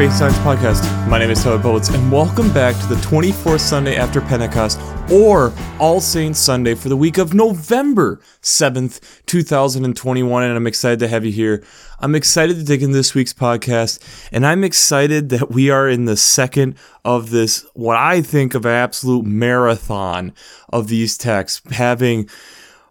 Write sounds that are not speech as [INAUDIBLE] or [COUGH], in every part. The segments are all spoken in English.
Faith Science Podcast. My name is Tyler Bublitz, and welcome back to the 24th Sunday after Pentecost, or All Saints Sunday for the week of November 7th, 2021. And I'm excited to have you here. I'm excited to dig in this week's podcast, and I'm excited that we are in the second of this, what I think of absolute marathon of these texts, having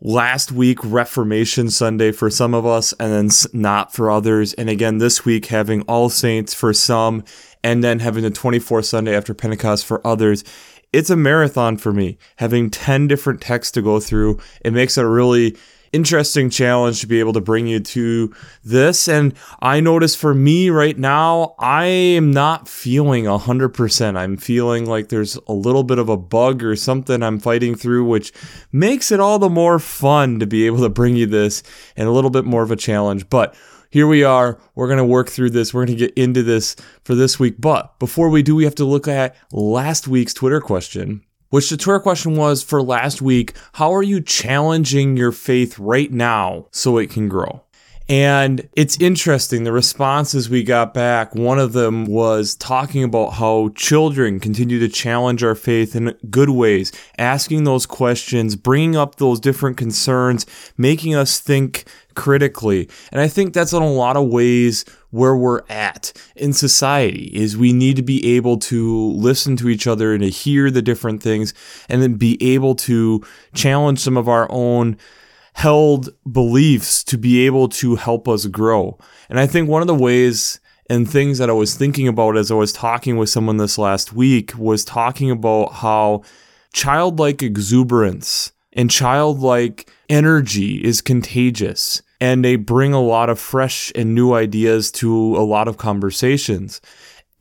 last week Reformation Sunday for some of us and then not for others. And again, this week having All Saints for some and then having the 24th Sunday after Pentecost for others. It's a marathon for me. Having 10 different texts to go through, it makes it really interesting challenge to be able to bring you to this. And I notice for me right now, I am not feeling 100%. I'm feeling like there's a little bit of a bug or something I'm fighting through, which makes it all the more fun to be able to bring you this and a little bit more of a challenge. But here we are. We're going to work through this. We're going to get into this for this week. But before we do, we have to look at last week's Twitter question which the Twitter question was for last week how are you challenging your faith right now so it can grow? And it's interesting, the responses we got back, one of them was talking about how children continue to challenge our faith in good ways, asking those questions, bringing up those different concerns, making us think critically. And I think that's in a lot of ways where we're at in society is we need to be able to listen to each other and to hear the different things and then be able to challenge some of our own held beliefs to be able to help us grow. And I think one of the ways and things that I was thinking about as I was talking with someone this last week was talking about how childlike exuberance and childlike energy is contagious and they bring a lot of fresh and new ideas to a lot of conversations.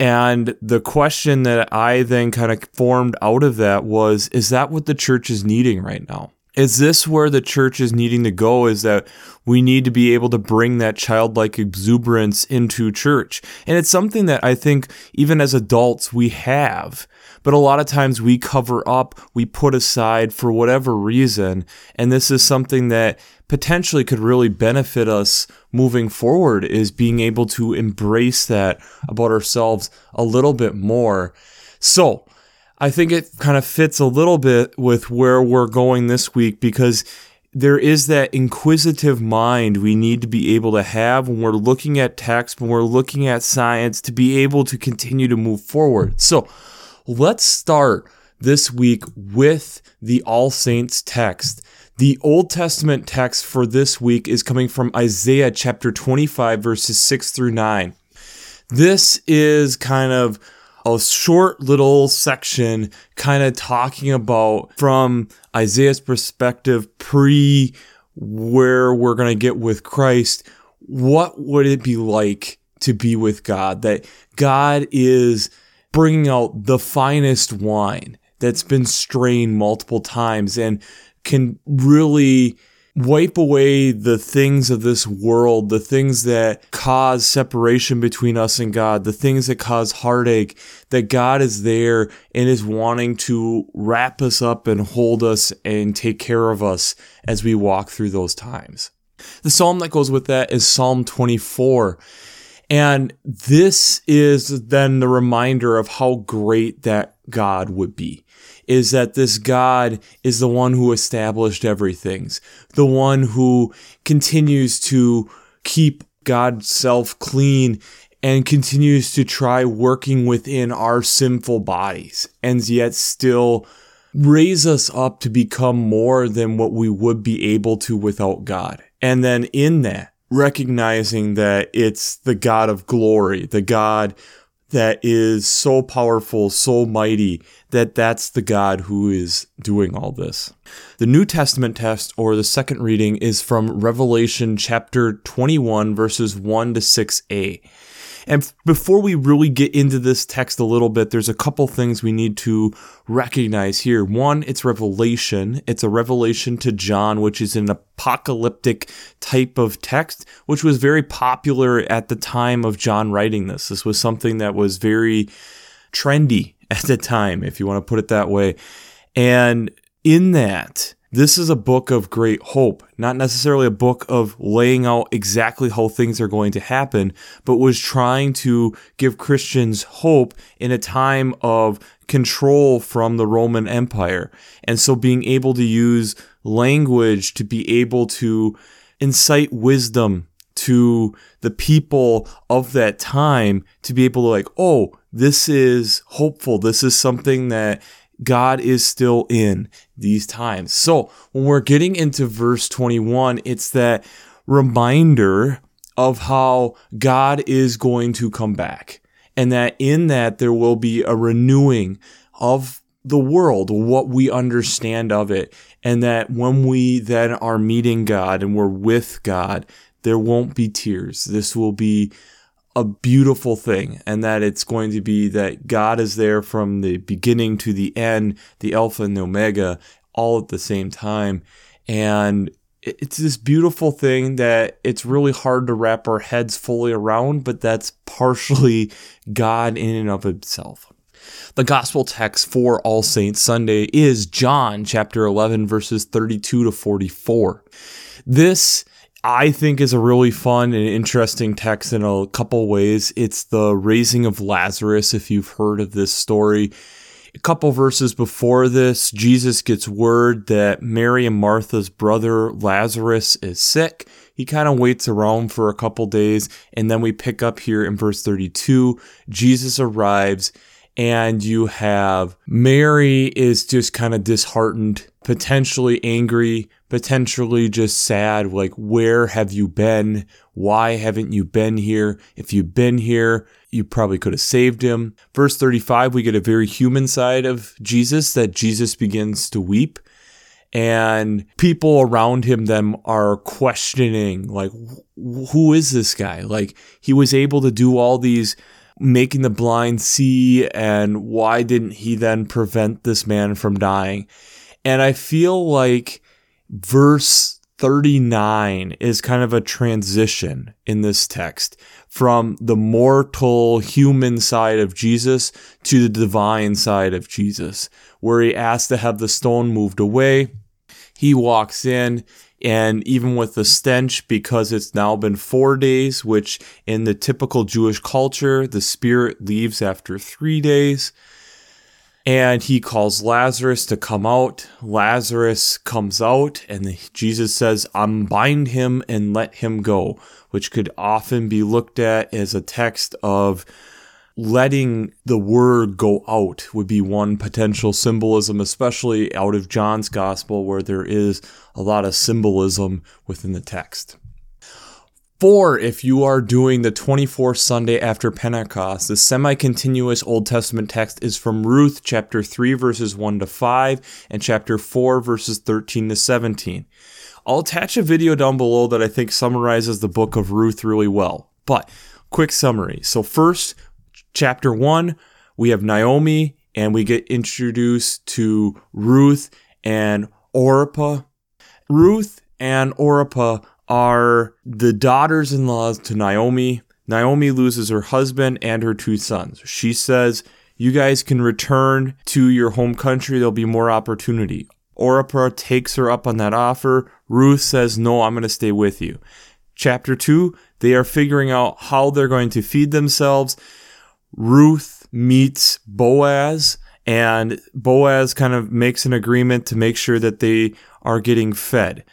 And the question that I then kind of formed out of that was is that what the church is needing right now? Is this where the church is needing to go? Is that we need to be able to bring that childlike exuberance into church? And it's something that I think even as adults we have, but a lot of times we cover up, we put aside for whatever reason. And this is something that potentially could really benefit us moving forward is being able to embrace that about ourselves a little bit more. So, I think it kind of fits a little bit with where we're going this week because there is that inquisitive mind we need to be able to have when we're looking at text, when we're looking at science, to be able to continue to move forward. So let's start this week with the All Saints text. The Old Testament text for this week is coming from Isaiah chapter 25, verses 6 through 9. This is kind of a short little section, kind of talking about from Isaiah's perspective, pre where we're going to get with Christ, what would it be like to be with God? That God is bringing out the finest wine that's been strained multiple times and can really wipe away the things of this world, the things that cause separation between us and God, the things that cause heartache, that God is there and is wanting to wrap us up and hold us and take care of us as we walk through those times. The psalm that goes with that is Psalm 24. And this is then the reminder of how great that God would be is that this God is the one who established everything, the one who continues to keep God's self clean and continues to try working within our sinful bodies and yet still raise us up to become more than what we would be able to without God. And then in that, recognizing that it's the God of glory, the God that is so powerful, so mighty, that that's the God who is doing all this. The New Testament text, or the second reading, is from Revelation chapter 21, verses 1 to 6a. And before we really get into this text a little bit, there's a couple things we need to recognize here. One, it's revelation. It's a revelation to John, which is an apocalyptic type of text, which was very popular at the time of John writing this. This was something that was very trendy [LAUGHS] at the time, if you want to put it that way. And in that, this is a book of great hope, not necessarily a book of laying out exactly how things are going to happen, but was trying to give Christians hope in a time of control from the Roman Empire. And so being able to use language to be able to incite wisdom to the people of that time to be able to like, oh, this is hopeful. This is something that God is still in these times. So when we're getting into verse 21, it's that reminder of how God is going to come back and that in that there will be a renewing of the world, what we understand of it. And that when we then are meeting God and we're with God, there won't be tears. This will be a beautiful thing and that it's going to be that God is there from the beginning to the end, the Alpha and the Omega, all at the same time. And it's this beautiful thing that it's really hard to wrap our heads fully around, but that's partially God in and of himself. The gospel text for All Saints Sunday is John chapter 11 verses 32 to 44. This I think is a really fun and interesting text in a couple ways. It's the raising of Lazarus, if you've heard of this story. A couple verses before this, Jesus gets word that Mary and Martha's brother Lazarus is sick. He kind of waits around for a couple days, and then we pick up here in verse 32. Jesus arrives, and you have Mary is just kind of disheartened, potentially angry, potentially just sad. Like, where have you been? Why haven't you been here? If you've been here, you probably could have saved him. Verse 35, we get a very human side of Jesus that Jesus begins to weep. And people around him then are questioning, like, who is this guy? Like, he was able to do all these making the blind see, and why didn't he then prevent this man from dying? And I feel like verse 39 is kind of a transition in this text from the mortal human side of Jesus to the divine side of Jesus, where he asks to have the stone moved away. He walks in and even with the stench, because it's now been four days, which in the typical Jewish culture, the spirit leaves after three days. And he calls Lazarus to come out. Lazarus comes out, and Jesus says, Unbind him and let him go, which could often be looked at as a text of letting the word go out would be one potential symbolism, especially out of John's gospel, where there is a lot of symbolism within the text. Four, if you are doing the 24th Sunday after Pentecost, the semi continuous Old Testament text is from Ruth chapter 3, verses 1 to 5, and chapter 4, verses 13 to 17. I'll attach a video down below that I think summarizes the book of Ruth really well. But, quick summary. So, first, chapter one, we have Naomi and we get introduced to Ruth and Orpah. Ruth and Orpah are the daughters in law to Naomi. Naomi loses her husband and her two sons. She says, You guys can return to your home country, there'll be more opportunity. Orpah takes her up on that offer. Ruth says, No, I'm going to stay with you. Chapter 2, they are figuring out how they're going to feed themselves. Ruth meets Boaz, and Boaz kind of makes an agreement to make sure that they are getting fed.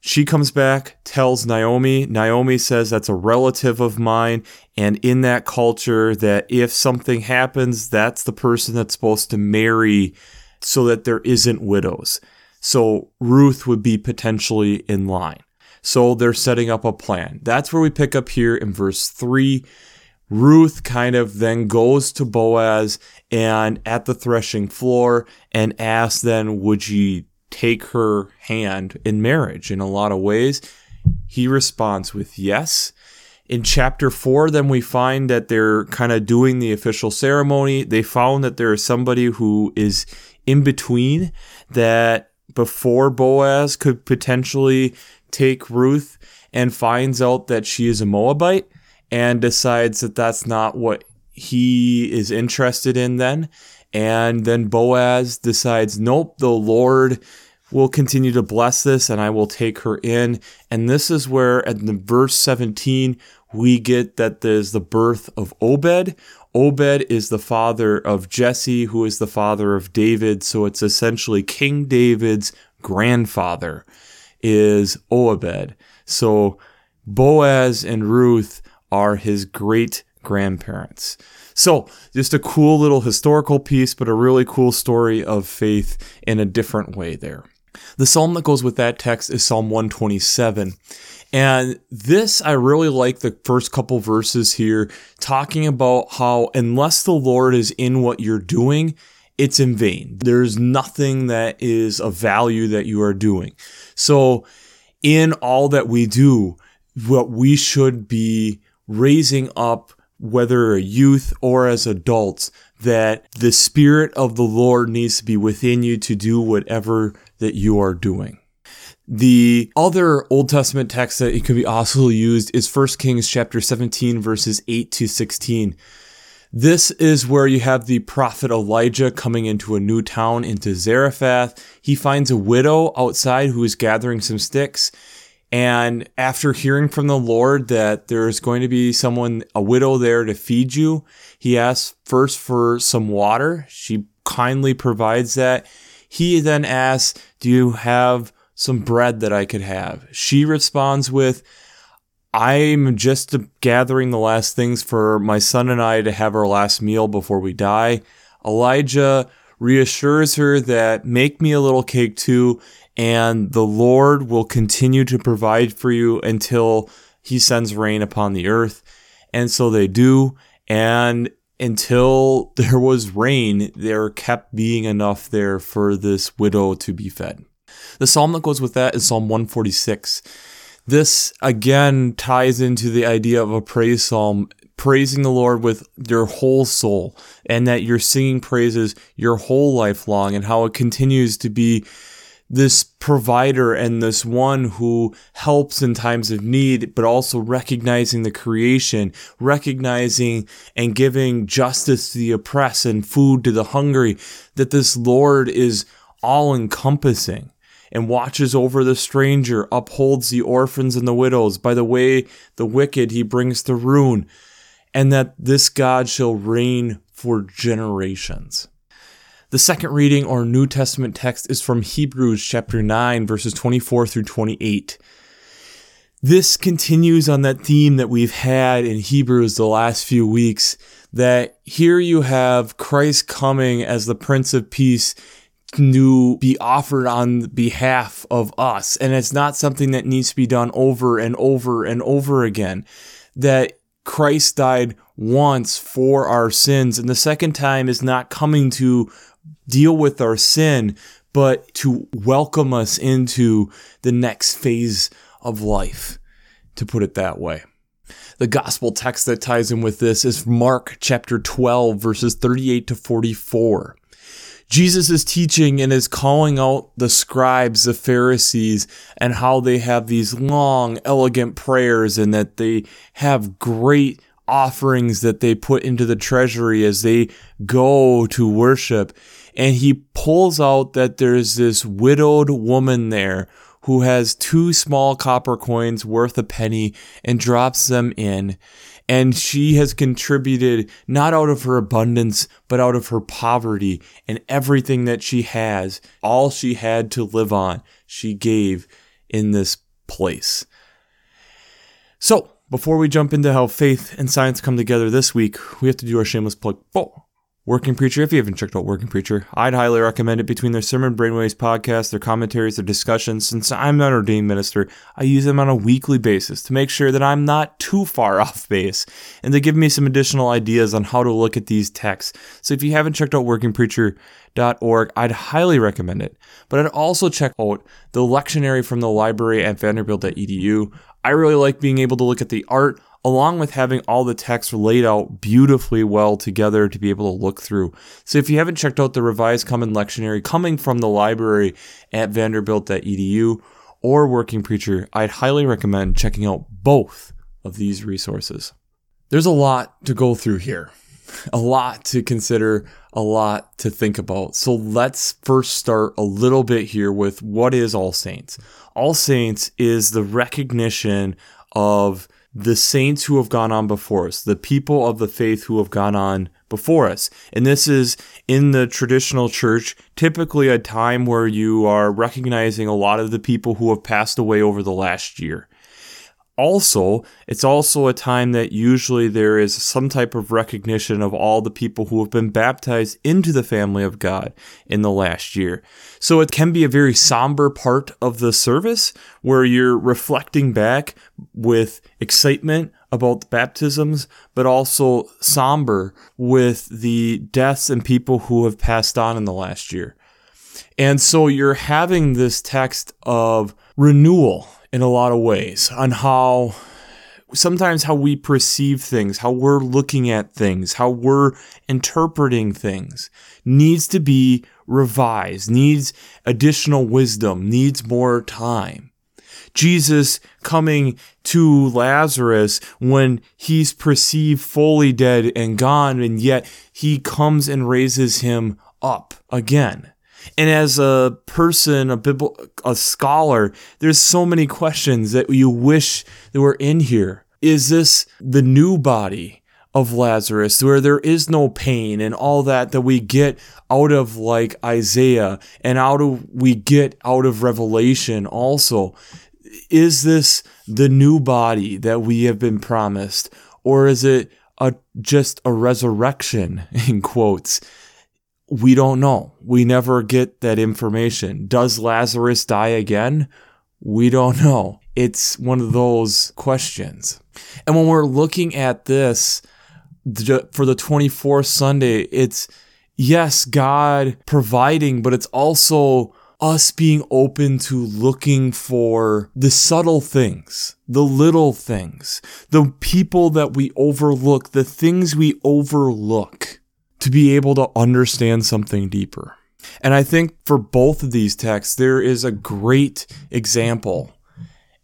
She comes back, tells Naomi. Naomi says that's a relative of mine. And in that culture, that if something happens, that's the person that's supposed to marry so that there isn't widows. So Ruth would be potentially in line. So they're setting up a plan. That's where we pick up here in verse 3. Ruth kind of then goes to Boaz and at the threshing floor and asks then, would he take her hand in marriage in a lot of ways? He responds with yes. In chapter four, then we find that they're kind of doing the official ceremony. They found that there is somebody who is in between that before Boaz could potentially take Ruth and finds out that she is a Moabite and decides that that's not what he is interested in then. And then Boaz decides, nope, the Lord will continue to bless this and I will take her in. And this is where at the verse 17, we get that there's the birth of Obed. Obed is the father of Jesse, who is the father of David. So it's essentially King David's grandfather is Obed. So Boaz and Ruth are his great grandparents. So, just a cool little historical piece, but a really cool story of faith in a different way there. The psalm that goes with that text is Psalm 127. And this, I really like the first couple verses here, talking about how unless the Lord is in what you're doing, it's in vain. There's nothing that is of value that you are doing. So, in all that we do, what we should be raising up, whether a youth or as adults, that the Spirit of the Lord needs to be within you to do whatever that you are doing. The other Old Testament text that it could be also used is 1 Kings chapter 17 verses 8 to 16. This is where you have the prophet Elijah coming into a new town into Zarephath. He finds a widow outside who is gathering some sticks. And after hearing from the Lord that there's going to be someone, a widow there to feed you, he asks first for some water. She kindly provides that. He then asks, Do you have some bread that I could have. She responds with, I'm just gathering the last things for my son and I to have our last meal before we die. Elijah reassures her that make me a little cake too, and the Lord will continue to provide for you until he sends rain upon the earth. And so they do. And until [LAUGHS] there was rain, there kept being enough there for this widow to be fed. The psalm that goes with that is Psalm 146. This again ties into the idea of a praise psalm, praising the Lord with your whole soul, and that you're singing praises your whole life long, and how it continues to be this provider and this one who helps in times of need, but also recognizing the creation, recognizing and giving justice to the oppressed and food to the hungry, that this Lord is all encompassing and watches over the stranger, upholds the orphans and the widows. By the way, the wicked he brings to ruin, and that this God shall reign for generations. The second reading or New Testament text is from Hebrews chapter 9, verses 24 through 28. This continues on that theme that we've had in Hebrews the last few weeks that here you have Christ coming as the Prince of Peace to be offered on behalf of us. And it's not something that needs to be done over and over and over again. That Christ died once for our sins. And the second time is not coming to deal with our sin, but to welcome us into the next phase of life, to put it that way. The gospel text that ties in with this is Mark chapter 12, verses 38 to 44. Jesus is teaching and is calling out the scribes, the Pharisees, and how they have these long, elegant prayers and that they have great offerings that they put into the treasury as they go to worship. And he pulls out that there's this widowed woman there who has two small copper coins worth a penny and drops them in and she has contributed not out of her abundance, but out of her poverty and everything that she has, all she had to live on, she gave in this place. So, before we jump into how faith and science come together this week, we have to do our shameless plug. Oh, Working Preacher, if you haven't checked out Working Preacher, I'd highly recommend it between their Sermon Brainwaves podcast, their commentaries, their discussions. Since I'm not an ordained minister, I use them on a weekly basis to make sure that I'm not too far [LAUGHS] off base and to give me some additional ideas on how to look at these texts. So if you haven't checked out workingpreacher.org, I'd highly recommend it. But I'd also check out the lectionary from the library at vanderbilt.edu. I really like being able to look at the art along with having all the text laid out beautifully well together to be able to look through. So if you haven't checked out the revised common lectionary coming from the library at vanderbilt.edu or Working Preacher, I'd highly recommend checking out both of these resources. There's a lot to go through here. [LAUGHS] a lot to consider, a lot to think about. So let's first start a little bit here with what is All Saints? All Saints is the recognition of the saints who have gone on before us, the people of the faith who have gone on before us. And this is in the traditional church, typically a time where you are recognizing a lot of the people who have passed away over the last year also, it's also a time that usually there is some type of recognition of all the people who have been baptized into the family of God in the last year. So it can be a very somber part of the service where you're reflecting back with excitement about the baptisms, but also somber with the deaths and people who have passed on in the last year. And so you're having this text of renewal in a lot of ways on how sometimes how we perceive things, how we're looking at things, how we're interpreting things needs to be revised, needs additional wisdom, needs more time. Jesus coming to Lazarus when he's perceived fully dead and gone, and yet he comes and raises him up again. And as a person, a bibl- a scholar, there's so many questions that you wish that were in here. Is this the new body of Lazarus where there is no pain and all that that we get out of like Isaiah and out of we get out of Revelation also? Is this the new body that we have been promised or is it a just a resurrection [LAUGHS] in quotes? We don't know. We never get that information. Does Lazarus die again? We don't [LAUGHS] know. It's one of those questions. And when we're looking at this for the 24th Sunday, it's yes, God providing, but it's also us being open to looking for the subtle things, the little things, the people that we overlook, the things we overlook to be able to understand something deeper. And I think for both of these texts, there is a great example,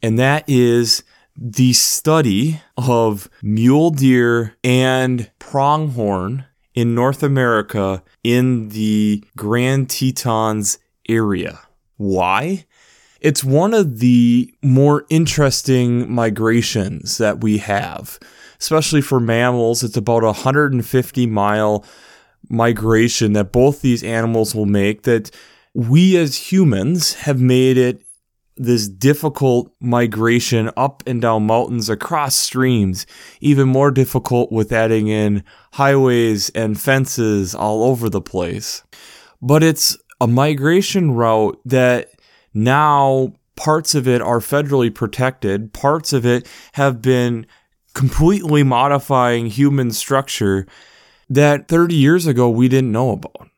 and that is the study of mule deer and pronghorn in North America in the Grand Tetons area. Why? It's one of the more interesting migrations that we have, especially for mammals. It's about a 150 mile migration that both these animals will make that we as humans have made it this difficult migration up and down mountains across streams, even more difficult with adding in highways and fences all over the place. But it's a migration route that now parts of it are federally protected, parts of it have been completely modifying human structure that 30 years ago we didn't know about.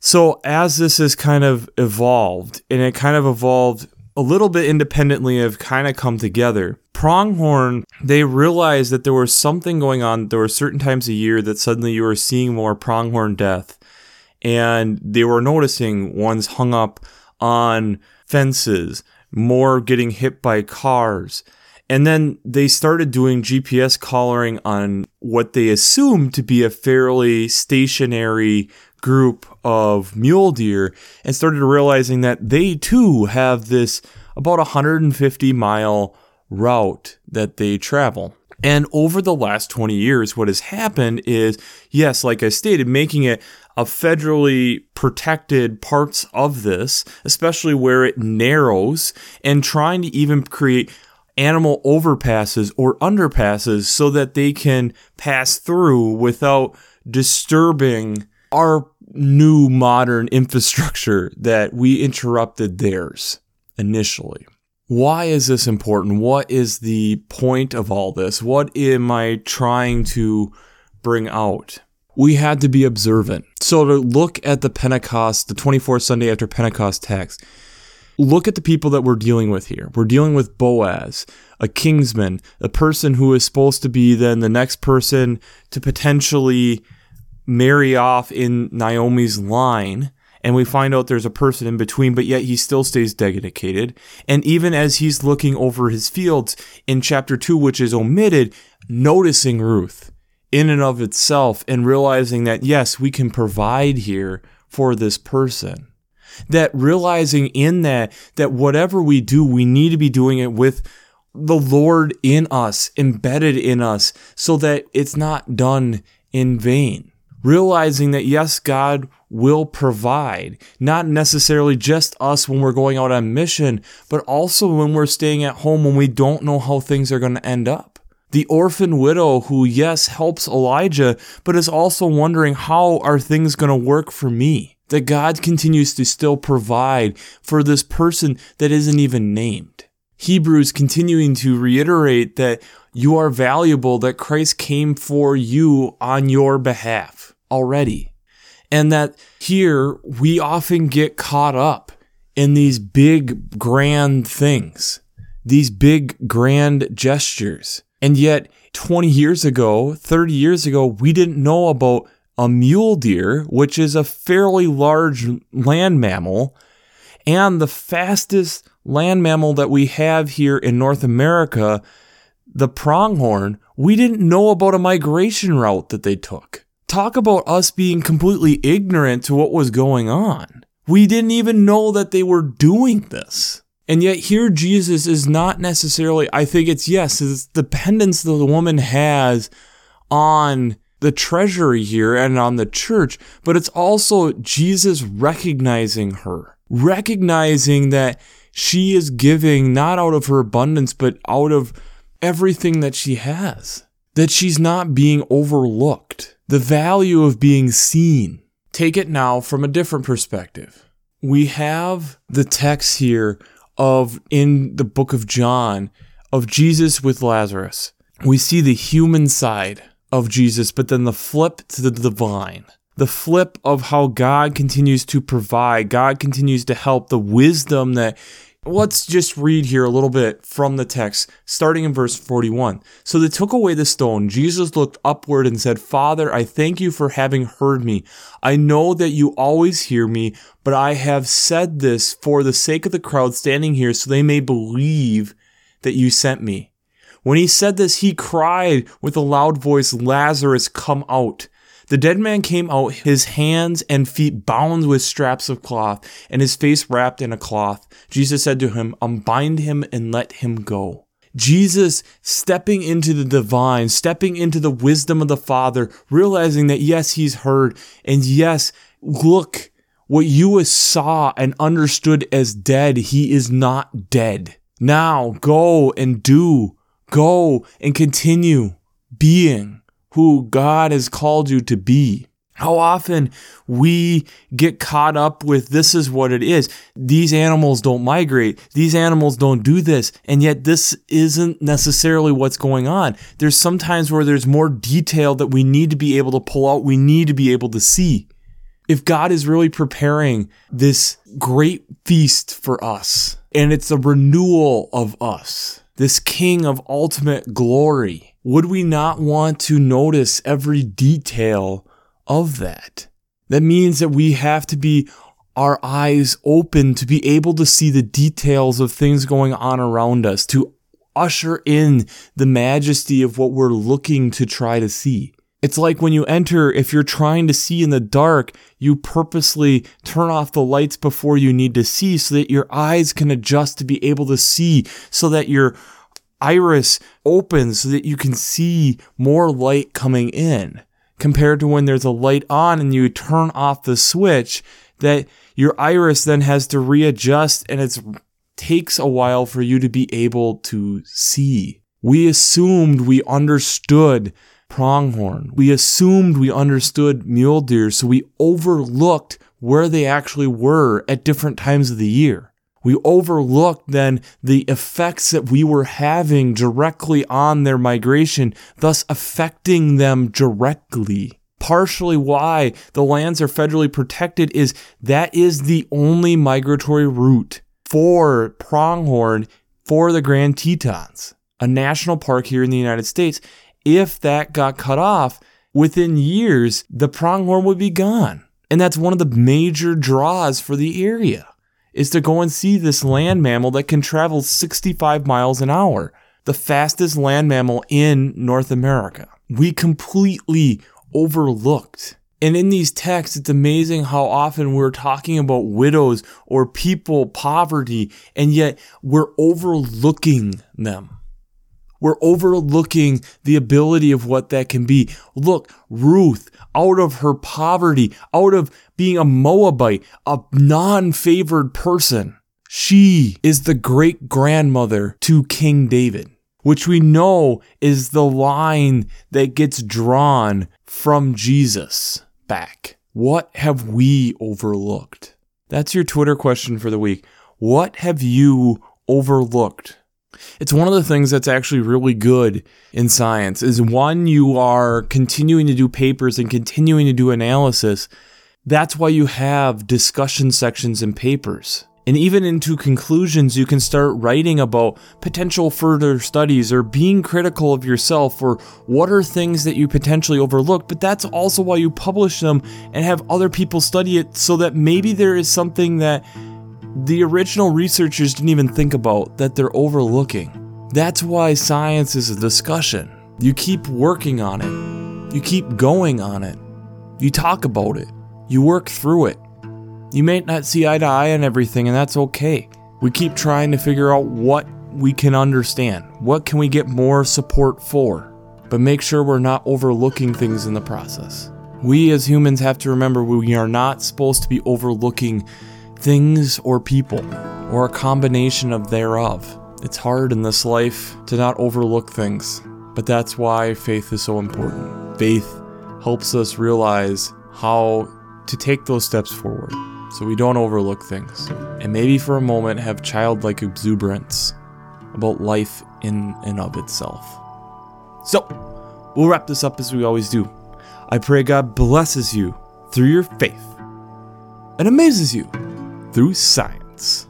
So, as this has kind of evolved, and it kind of evolved a little bit independently, have kind of come together. Pronghorn, they realized that there was something going on. There were certain times a year that suddenly you were seeing more pronghorn death, and they were noticing ones hung up on fences, more getting hit by cars. And then they started doing GPS collaring on what they assumed to be a fairly stationary group of mule deer and started realizing that they too have this about 150 mile route that they travel. And over the last 20 years, what has happened is, yes, like I stated, making it a federally protected parts of this, especially where it narrows, and trying to even create animal overpasses or underpasses so that they can pass through without disturbing our new modern infrastructure that we interrupted theirs initially. Why is this important? What is the point of all this? What am I trying to bring out? We had to be observant. So to look at the Pentecost, the 24th Sunday after Pentecost text, look at the people that we're dealing with here. We're dealing with Boaz, a kingsman, a person who is supposed to be then the next person to potentially marry off in Naomi's line. And we find out there's a person in between, but yet he still stays dedicated. And even as he's looking over his fields in chapter 2, which is omitted, noticing Ruth in and of itself and realizing that, yes, we can provide here for this person. That realizing in that, that whatever we do, we need to be doing it with the Lord in us, embedded in us, so that it's not done in vain. Realizing that, yes, God will provide, not necessarily just us when we're going out on mission, but also when we're staying at home when we don't know how things are going to end up. The orphan widow who, yes, helps Elijah, but is also wondering how are things going to work for me? That God continues to still provide for this person that isn't even named. Hebrews continuing to reiterate that you are valuable, that Christ came for you on your behalf already. And that here we often get caught up in these big, grand things, these big, grand gestures. And yet, 20 years ago, 30 years ago, we didn't know about a mule deer, which is a fairly large land mammal and the fastest land mammal that we have here in North America, the pronghorn. We didn't know about a migration route that they took. Talk about us being completely ignorant to what was going on. We didn't even know that they were doing this. And yet here Jesus is not necessarily, I think it's yes, it's dependence that the woman has on the treasury here and on the church, but it's also Jesus recognizing her, recognizing that she is giving not out of her abundance, but out of everything that she has, that she's not being overlooked, the value of being seen. Take it now from a different perspective. We have the text here of in the book of John of Jesus with Lazarus. We see the human side of Jesus, but then the flip to the divine. The flip of how God continues to provide, God continues to help the wisdom that Let's just read here a little bit from the text, starting in verse 41. So they took away the stone. Jesus looked upward and said, Father, I thank you for having heard me. I know that you always hear me, but I have said this for the sake of the crowd standing here so they may believe that you sent me. When he said this, he cried with a loud voice, Lazarus, come out. The dead man came out, his hands and feet bound with straps of cloth, and his face wrapped in a cloth. Jesus said to him, Unbind him and let him go. Jesus stepping into the divine, stepping into the wisdom of the Father, realizing that yes, he's heard, and yes, look, what you saw and understood as dead, he is not dead. Now go and do, go and continue being who God has called you to be. How often we get caught up with this is what it is. These animals don't migrate. These animals don't do this. And yet this isn't necessarily what's going on. There's sometimes where there's more detail that we need to be able to pull out. We need to be able to see. If God is really preparing this great feast for us and it's a renewal of us, this king of ultimate glory, would we not want to notice every detail of that? That means that we have to be our eyes open to be able to see the details of things going on around us, to usher in the majesty of what we're looking to try to see. It's like when you enter, if you're trying to see in the dark, you purposely turn off the lights before you need to see so that your eyes can adjust to be able to see, so that your iris opens so that you can see more light coming in compared to when there's a light on and you turn off the switch that your iris then has to readjust and it takes a while for you to be able to see. We assumed we understood pronghorn. We assumed we understood mule deer, so we overlooked where they actually were at different times of the year we overlooked then the effects that we were having directly on their migration, thus affecting them directly. Partially why the lands are federally protected is that is the only migratory route for pronghorn for the Grand Tetons, a national park here in the United States. If that got cut off, within years, the pronghorn would be gone. And that's one of the major draws for the area is to go and see this land mammal that can travel 65 miles an hour. the fastest land mammal in North America. We completely overlooked. And in these texts, it's amazing how often we're talking about widows or people, poverty, and yet we're overlooking them. We're overlooking the ability of what that can be. Look, Ruth, out of her poverty, out of being a Moabite, a non favored person, she is the great grandmother to King David, which we know is the line that gets drawn from Jesus back. What have we overlooked? That's your Twitter question for the week. What have you overlooked? It's one of the things that's actually really good in science is one you are continuing to do papers and continuing to do analysis. That's why you have discussion sections in papers. And even into conclusions, you can start writing about potential further studies or being critical of yourself or what are things that you potentially overlooked. But that's also why you publish them and have other people study it so that maybe there is something that the original researchers didn't even think about that they're overlooking. That's why science is a discussion. You keep working on it, you keep going on it, you talk about it, you work through it. You may not see eye to eye on everything, and that's okay. We keep trying to figure out what we can understand. What can we get more support for? But make sure we're not overlooking things in the process. We as humans have to remember we are not supposed to be overlooking things or people, or a combination of thereof. It's hard in this life to not overlook things, but that's why faith is so important. Faith helps us realize how to take those steps forward so we don't overlook things. And maybe for a moment have childlike exuberance about life in and of itself. So, we'll wrap this up as we always do. I pray God blesses you through your faith and amazes you through science.